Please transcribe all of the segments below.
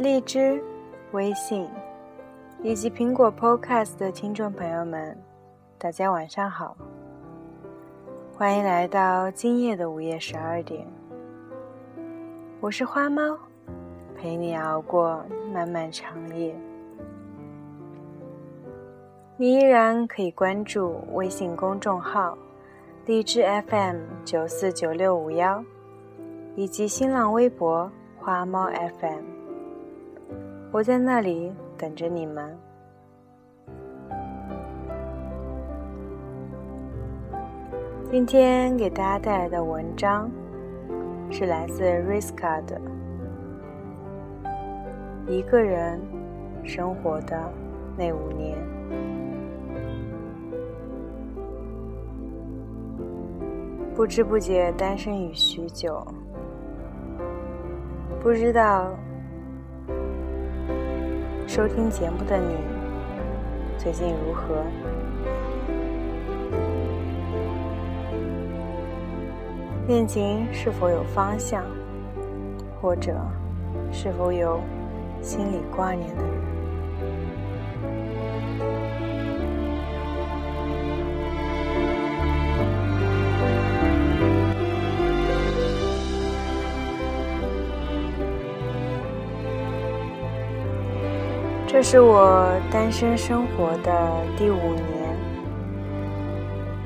荔枝、微信以及苹果 Podcast 的听众朋友们，大家晚上好！欢迎来到今夜的午夜十二点，我是花猫，陪你熬过漫漫长夜。你依然可以关注微信公众号“荔枝 FM 九四九六五幺”，以及新浪微博“花猫 FM”。我在那里等着你们。今天给大家带来的文章是来自 Riska 的《一个人生活的那五年》。不知不觉单身已许久，不知道收听节目的你最近如何？恋情是否有方向，或者是否有心里挂念的人？这是我单身生活的第五年。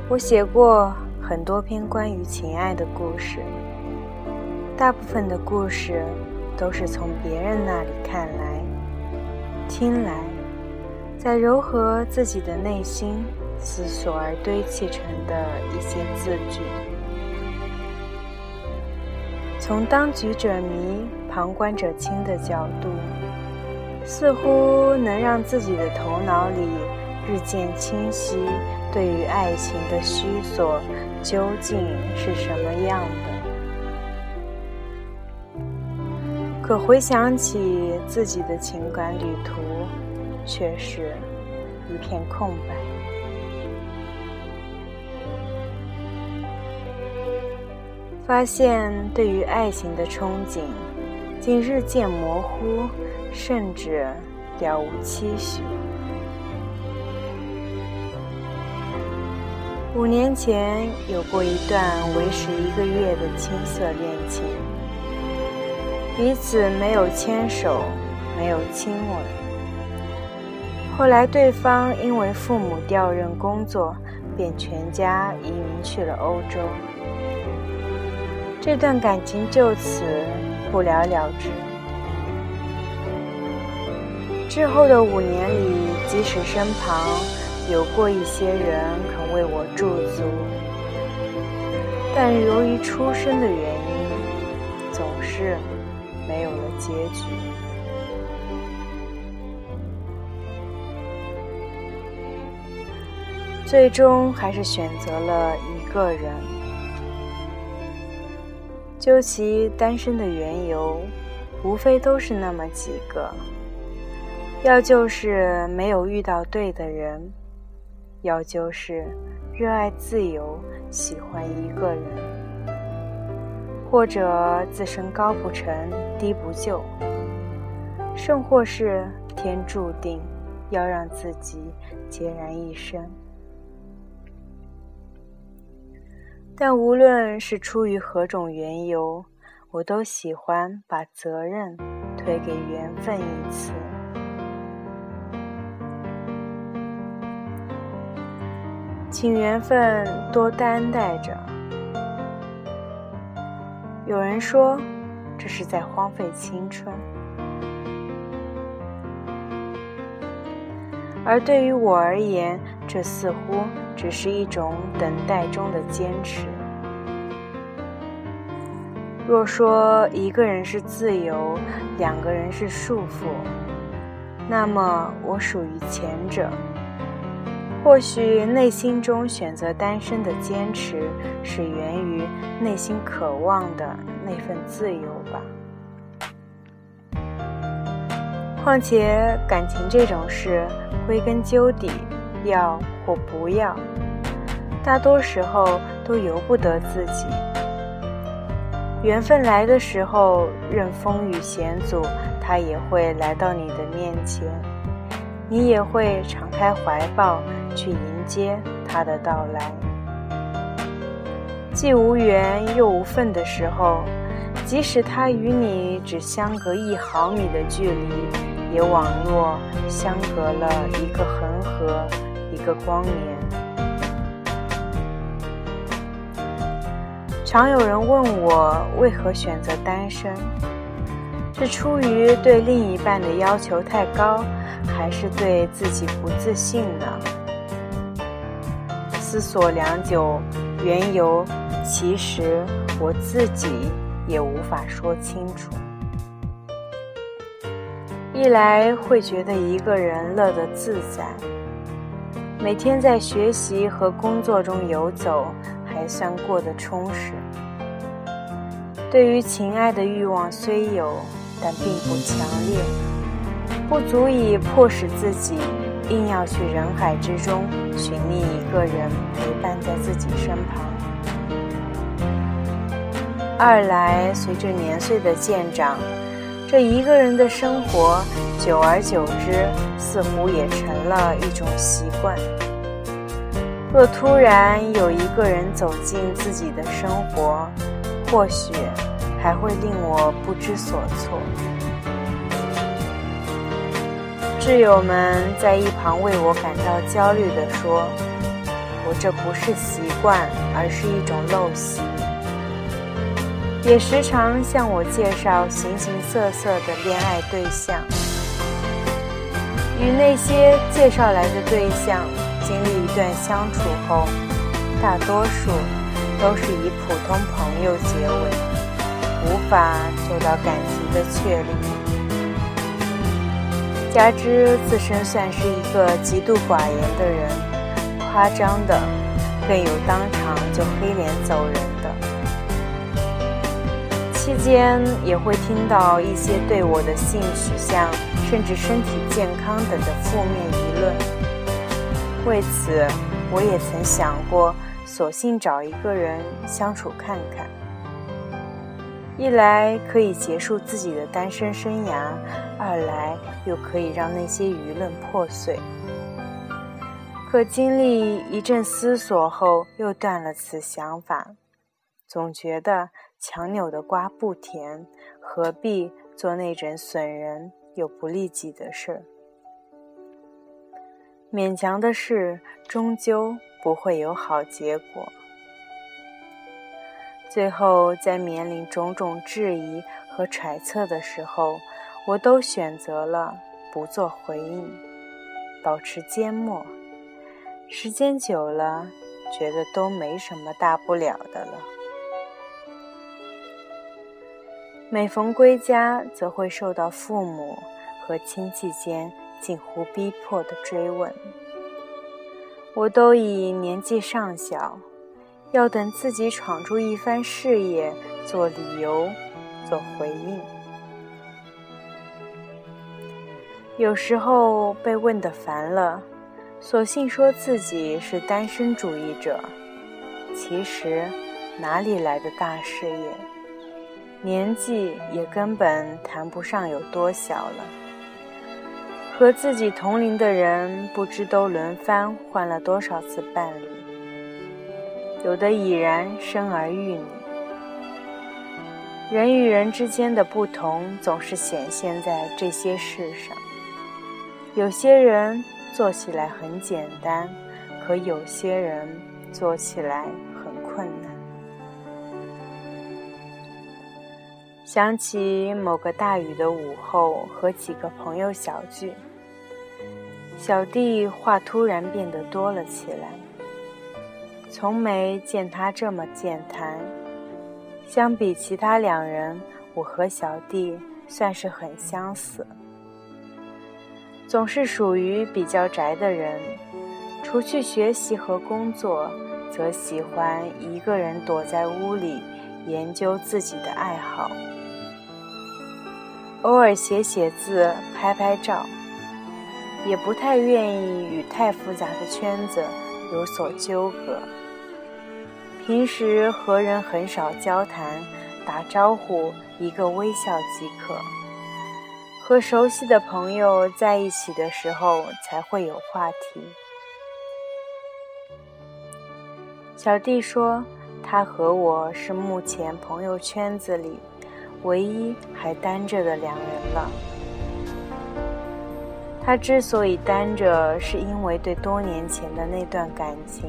我写过很多篇关于情爱的故事，大部分的故事都是从别人那里看来、听来，再糅合自己的内心思索而堆砌成的一些字句。从当局者迷、旁观者清的角度。似乎能让自己的头脑里日渐清晰，对于爱情的虚索究竟是什么样的？可回想起自己的情感旅途，却是一片空白。发现对于爱情的憧憬，竟日渐模糊。甚至了无期许。五年前有过一段维持一个月的青涩恋情，彼此没有牵手，没有亲吻。后来对方因为父母调任工作，便全家移民去了欧洲。这段感情就此不了了之。之后的五年里，即使身旁有过一些人肯为我驻足，但由于出生的原因，总是没有了结局。最终还是选择了一个人。究其单身的缘由，无非都是那么几个。要就是没有遇到对的人，要就是热爱自由，喜欢一个人，或者自身高不成低不就，甚或是天注定要让自己孑然一身。但无论是出于何种缘由，我都喜欢把责任推给缘分一词。请缘分多担待着。有人说，这是在荒废青春，而对于我而言，这似乎只是一种等待中的坚持。若说一个人是自由，两个人是束缚，那么我属于前者。或许内心中选择单身的坚持，是源于内心渴望的那份自由吧。况且感情这种事，归根究底，要或不要，大多时候都由不得自己。缘分来的时候，任风雨险阻，他也会来到你的面前，你也会敞开怀抱去迎接他的到来。既无缘又无份的时候，即使他与你只相隔一毫米的距离，也网络相隔了一个恒河，一个光年。常有人问我为何选择单身，是出于对另一半的要求太高，还是对自己不自信呢？思索良久，缘由其实我自己也无法说清楚。一来会觉得一个人乐得自在，每天在学习和工作中游走。还算过得充实。对于情爱的欲望虽有，但并不强烈，不足以迫使自己硬要去人海之中寻觅一个人陪伴在自己身旁。二来，随着年岁的渐长，这一个人的生活，久而久之，似乎也成了一种习惯。若突然有一个人走进自己的生活，或许还会令我不知所措。挚友们在一旁为我感到焦虑地说：“我这不是习惯，而是一种陋习。”也时常向我介绍形形色色的恋爱对象，与那些介绍来的对象。经历一段相处后，大多数都是以普通朋友结尾，无法做到感情的确立。加之自身算是一个极度寡言的人，夸张的更有当场就黑脸走人。期间也会听到一些对我的性取向，甚至身体健康等的负面议论。为此，我也曾想过，索性找一个人相处看看。一来可以结束自己的单身生涯，二来又可以让那些舆论破碎。可经历一阵思索后，又断了此想法。总觉得强扭的瓜不甜，何必做那种损人又不利己的事儿？勉强的事，终究不会有好结果。最后，在面临种种质疑和揣测的时候，我都选择了不做回应，保持缄默。时间久了，觉得都没什么大不了的了。每逢归家，则会受到父母和亲戚间。近乎逼迫的追问，我都以年纪尚小，要等自己闯出一番事业做理由，做回应。有时候被问得烦了，索性说自己是单身主义者。其实哪里来的大事业？年纪也根本谈不上有多小了。和自己同龄的人，不知都轮番换了多少次伴侣，有的已然生儿育女。人与人之间的不同，总是显现在这些事上。有些人做起来很简单，可有些人做起来想起某个大雨的午后，和几个朋友小聚，小弟话突然变得多了起来。从没见他这么健谈。相比其他两人，我和小弟算是很相似，总是属于比较宅的人。除去学习和工作，则喜欢一个人躲在屋里研究自己的爱好。偶尔写写字、拍拍照，也不太愿意与太复杂的圈子有所纠葛。平时和人很少交谈，打招呼一个微笑即可。和熟悉的朋友在一起的时候才会有话题。小弟说，他和我是目前朋友圈子里唯一还单着的两人了。他之所以单着，是因为对多年前的那段感情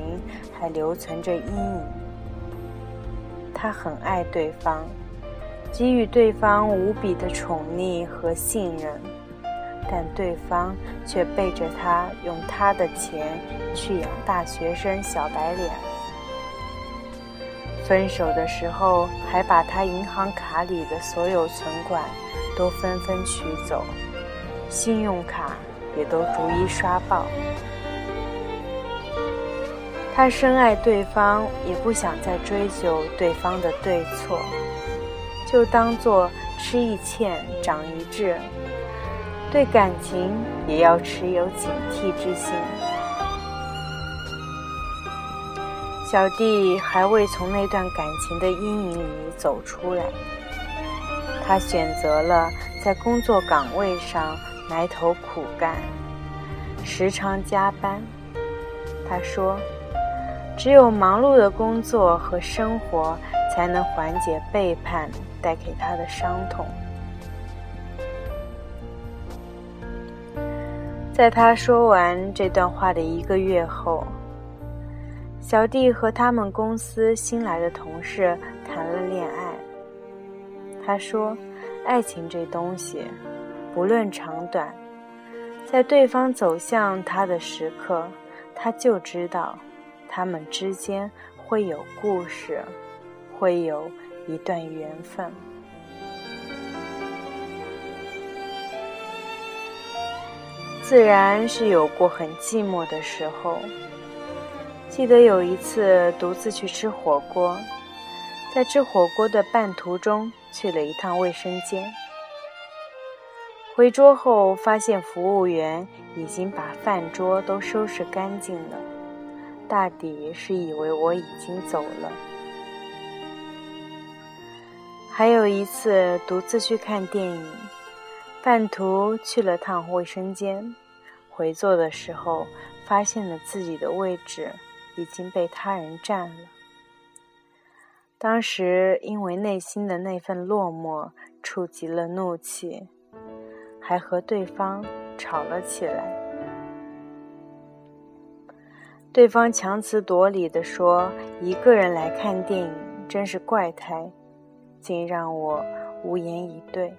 还留存着阴影。他很爱对方。给予对方无比的宠溺和信任，但对方却背着他用他的钱去养大学生小白脸。分手的时候，还把他银行卡里的所有存款都纷纷取走，信用卡也都逐一刷爆。他深爱对方，也不想再追究对方的对错。就当做吃一堑长一智，对感情也要持有警惕之心。小弟还未从那段感情的阴影里走出来，他选择了在工作岗位上埋头苦干，时常加班。他说：“只有忙碌的工作和生活。”才能缓解背叛带给他的伤痛。在他说完这段话的一个月后，小弟和他们公司新来的同事谈了恋爱。他说：“爱情这东西，不论长短，在对方走向他的时刻，他就知道他们之间会有故事。”会有一段缘分，自然是有过很寂寞的时候。记得有一次独自去吃火锅，在吃火锅的半途中去了一趟卫生间，回桌后发现服务员已经把饭桌都收拾干净了，大抵是以为我已经走了。还有一次独自去看电影，半途去了趟卫生间，回座的时候发现了自己的位置已经被他人占了。当时因为内心的那份落寞触及了怒气，还和对方吵了起来。对方强词夺理的说：“一个人来看电影真是怪胎。”竟让我无言以对。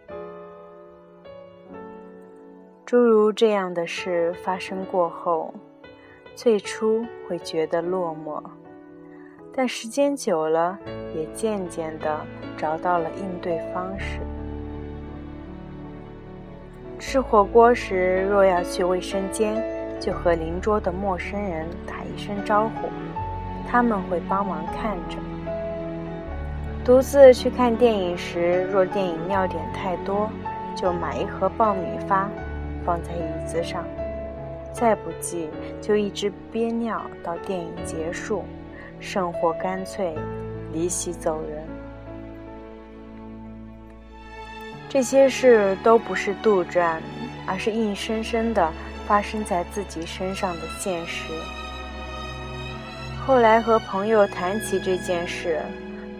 诸如这样的事发生过后，最初会觉得落寞，但时间久了，也渐渐的找到了应对方式。吃火锅时，若要去卫生间，就和邻桌的陌生人打一声招呼，他们会帮忙看着。独自去看电影时，若电影尿点太多，就买一盒爆米花，放在椅子上，再不济就一直憋尿到电影结束，甚或干脆离席走人。这些事都不是杜撰，而是硬生生的发生在自己身上的现实。后来和朋友谈起这件事。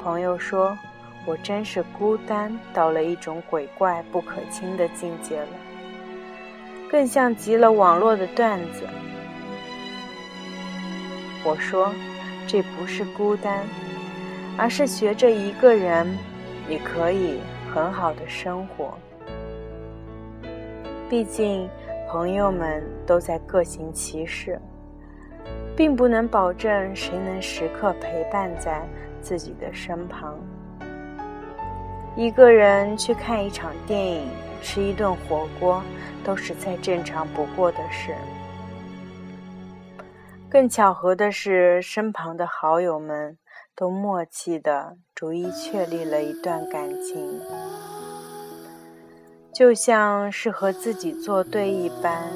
朋友说：“我真是孤单到了一种鬼怪不可亲的境界了，更像极了网络的段子。”我说：“这不是孤单，而是学着一个人也可以很好的生活。毕竟朋友们都在各行其事，并不能保证谁能时刻陪伴在。”自己的身旁，一个人去看一场电影、吃一顿火锅，都是再正常不过的事。更巧合的是，身旁的好友们都默契的逐一确立了一段感情，就像是和自己作对一般，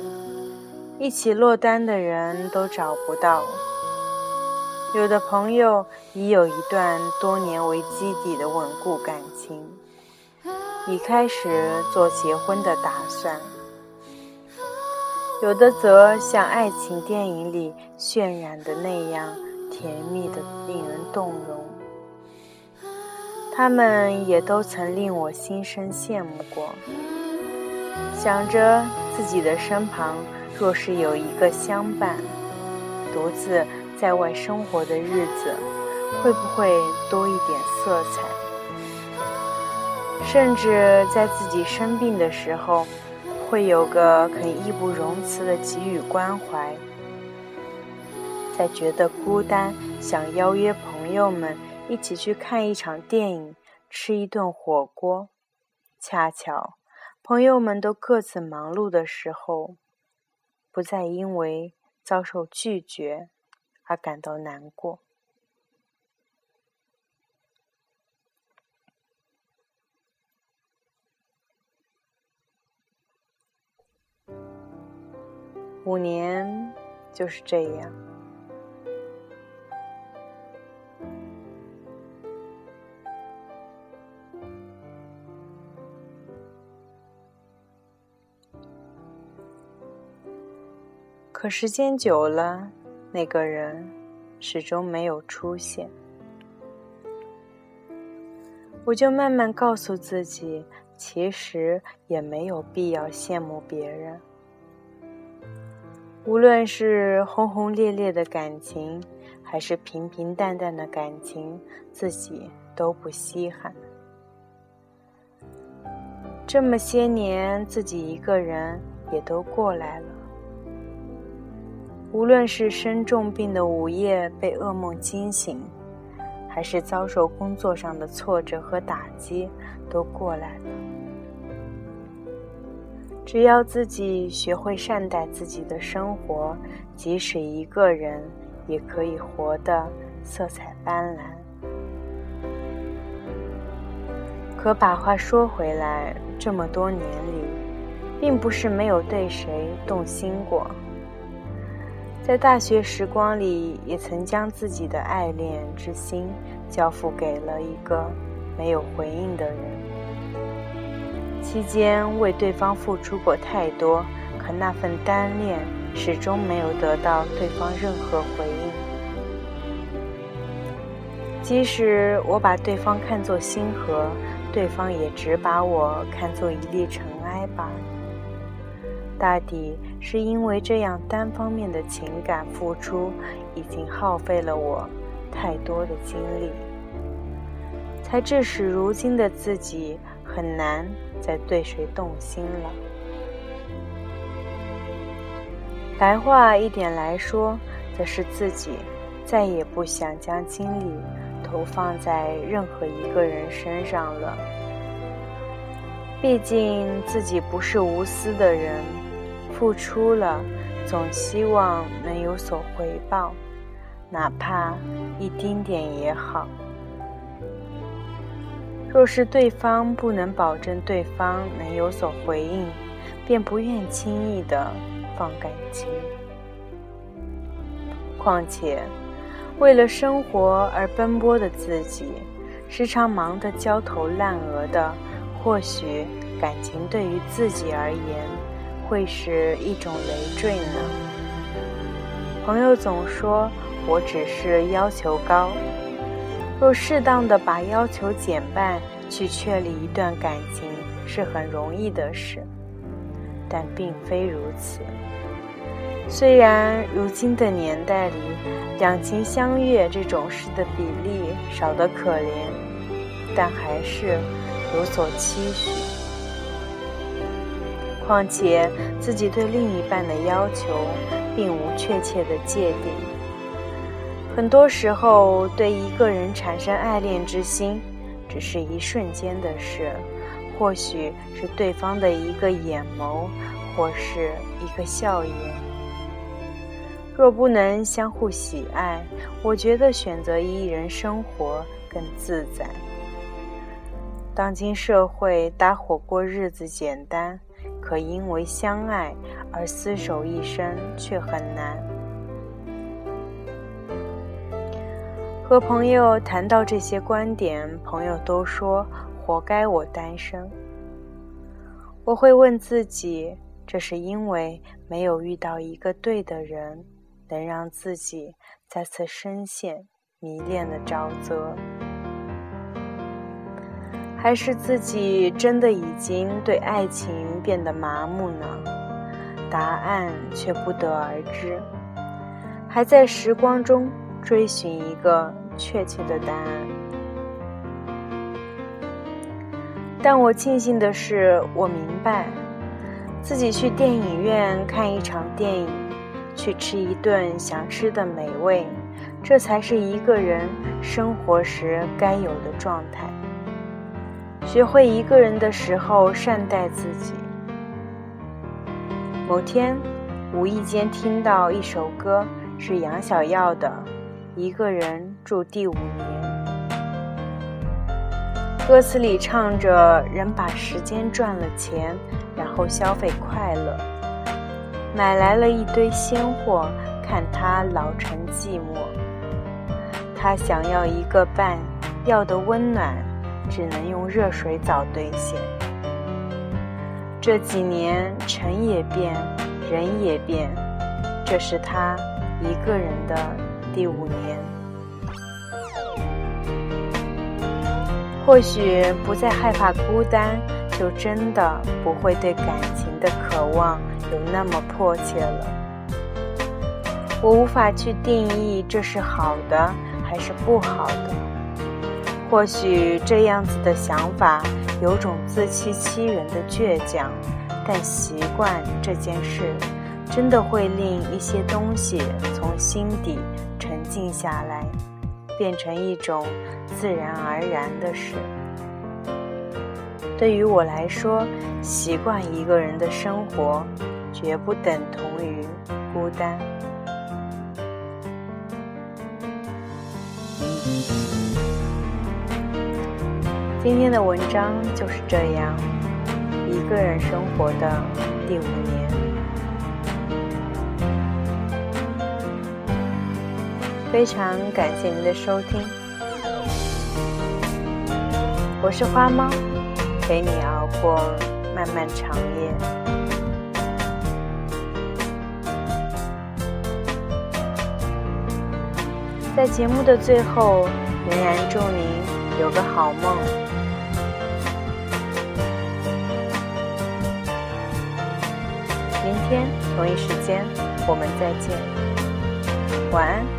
一起落单的人都找不到。有的朋友已有一段多年为基底的稳固感情，已开始做结婚的打算。有的则像爱情电影里渲染的那样甜蜜的令人动容。他们也都曾令我心生羡慕过，想着自己的身旁若是有一个相伴，独自在外生活的日子，会不会多一点色彩？甚至在自己生病的时候。会有个肯义不容辞的给予关怀，在觉得孤单，想邀约朋友们一起去看一场电影，吃一顿火锅。恰巧朋友们都各自忙碌的时候，不再因为遭受拒绝而感到难过。五年就是这样，可时间久了，那个人始终没有出现，我就慢慢告诉自己，其实也没有必要羡慕别人。无论是轰轰烈烈的感情，还是平平淡淡的感情，自己都不稀罕。这么些年，自己一个人也都过来了。无论是生重病的午夜被噩梦惊醒，还是遭受工作上的挫折和打击，都过来了。只要自己学会善待自己的生活，即使一个人，也可以活得色彩斑斓。可把话说回来，这么多年里，并不是没有对谁动心过。在大学时光里，也曾将自己的爱恋之心交付给了一个没有回应的人。期间为对方付出过太多，可那份单恋始终没有得到对方任何回应。即使我把对方看作星河，对方也只把我看作一粒尘埃吧。大抵是因为这样单方面的情感付出，已经耗费了我太多的精力，才致使如今的自己很难。再对谁动心了？白话一点来说，则是自己再也不想将精力投放在任何一个人身上了。毕竟自己不是无私的人，付出了，总希望能有所回报，哪怕一丁点也好。若是对方不能保证对方能有所回应，便不愿轻易的放感情。况且，为了生活而奔波的自己，时常忙得焦头烂额的，或许感情对于自己而言，会是一种累赘呢。朋友总说我只是要求高。若适当的把要求减半，去确立一段感情是很容易的事，但并非如此。虽然如今的年代里，两情相悦这种事的比例少得可怜，但还是有所期许。况且自己对另一半的要求，并无确切的界定。很多时候，对一个人产生爱恋之心，只是一瞬间的事，或许是对方的一个眼眸，或是一个笑颜。若不能相互喜爱，我觉得选择一人生活更自在。当今社会，搭伙过日子简单，可因为相爱而厮守一生却很难。和朋友谈到这些观点，朋友都说活该我单身。我会问自己：这是因为没有遇到一个对的人，能让自己再次深陷迷恋的沼泽，还是自己真的已经对爱情变得麻木呢？答案却不得而知，还在时光中追寻一个确切的答案。但我庆幸的是，我明白，自己去电影院看一场电影，去吃一顿想吃的美味，这才是一个人生活时该有的状态。学会一个人的时候善待自己。某天，无意间听到一首歌，是杨小耀的《一个人住第五年》。歌词里唱着：“人把时间赚了钱，然后消费快乐，买来了一堆鲜货，看他老成寂寞。他想要一个伴，要的温暖，只能用热水澡兑现。这几年，城也变，人也变，这是他一个人的第五年。”或许不再害怕孤单，就真的不会对感情的渴望有那么迫切了。我无法去定义这是好的还是不好的。或许这样子的想法有种自欺欺人的倔强，但习惯这件事，真的会令一些东西从心底静下来。变成一种自然而然的事。对于我来说，习惯一个人的生活，绝不等同于孤单。今天的文章就是这样，一个人生活的第五年。非常感谢您的收听，我是花猫，陪你熬过漫漫长夜。在节目的最后，仍然祝您有个好梦。明天同一时间，我们再见，晚安。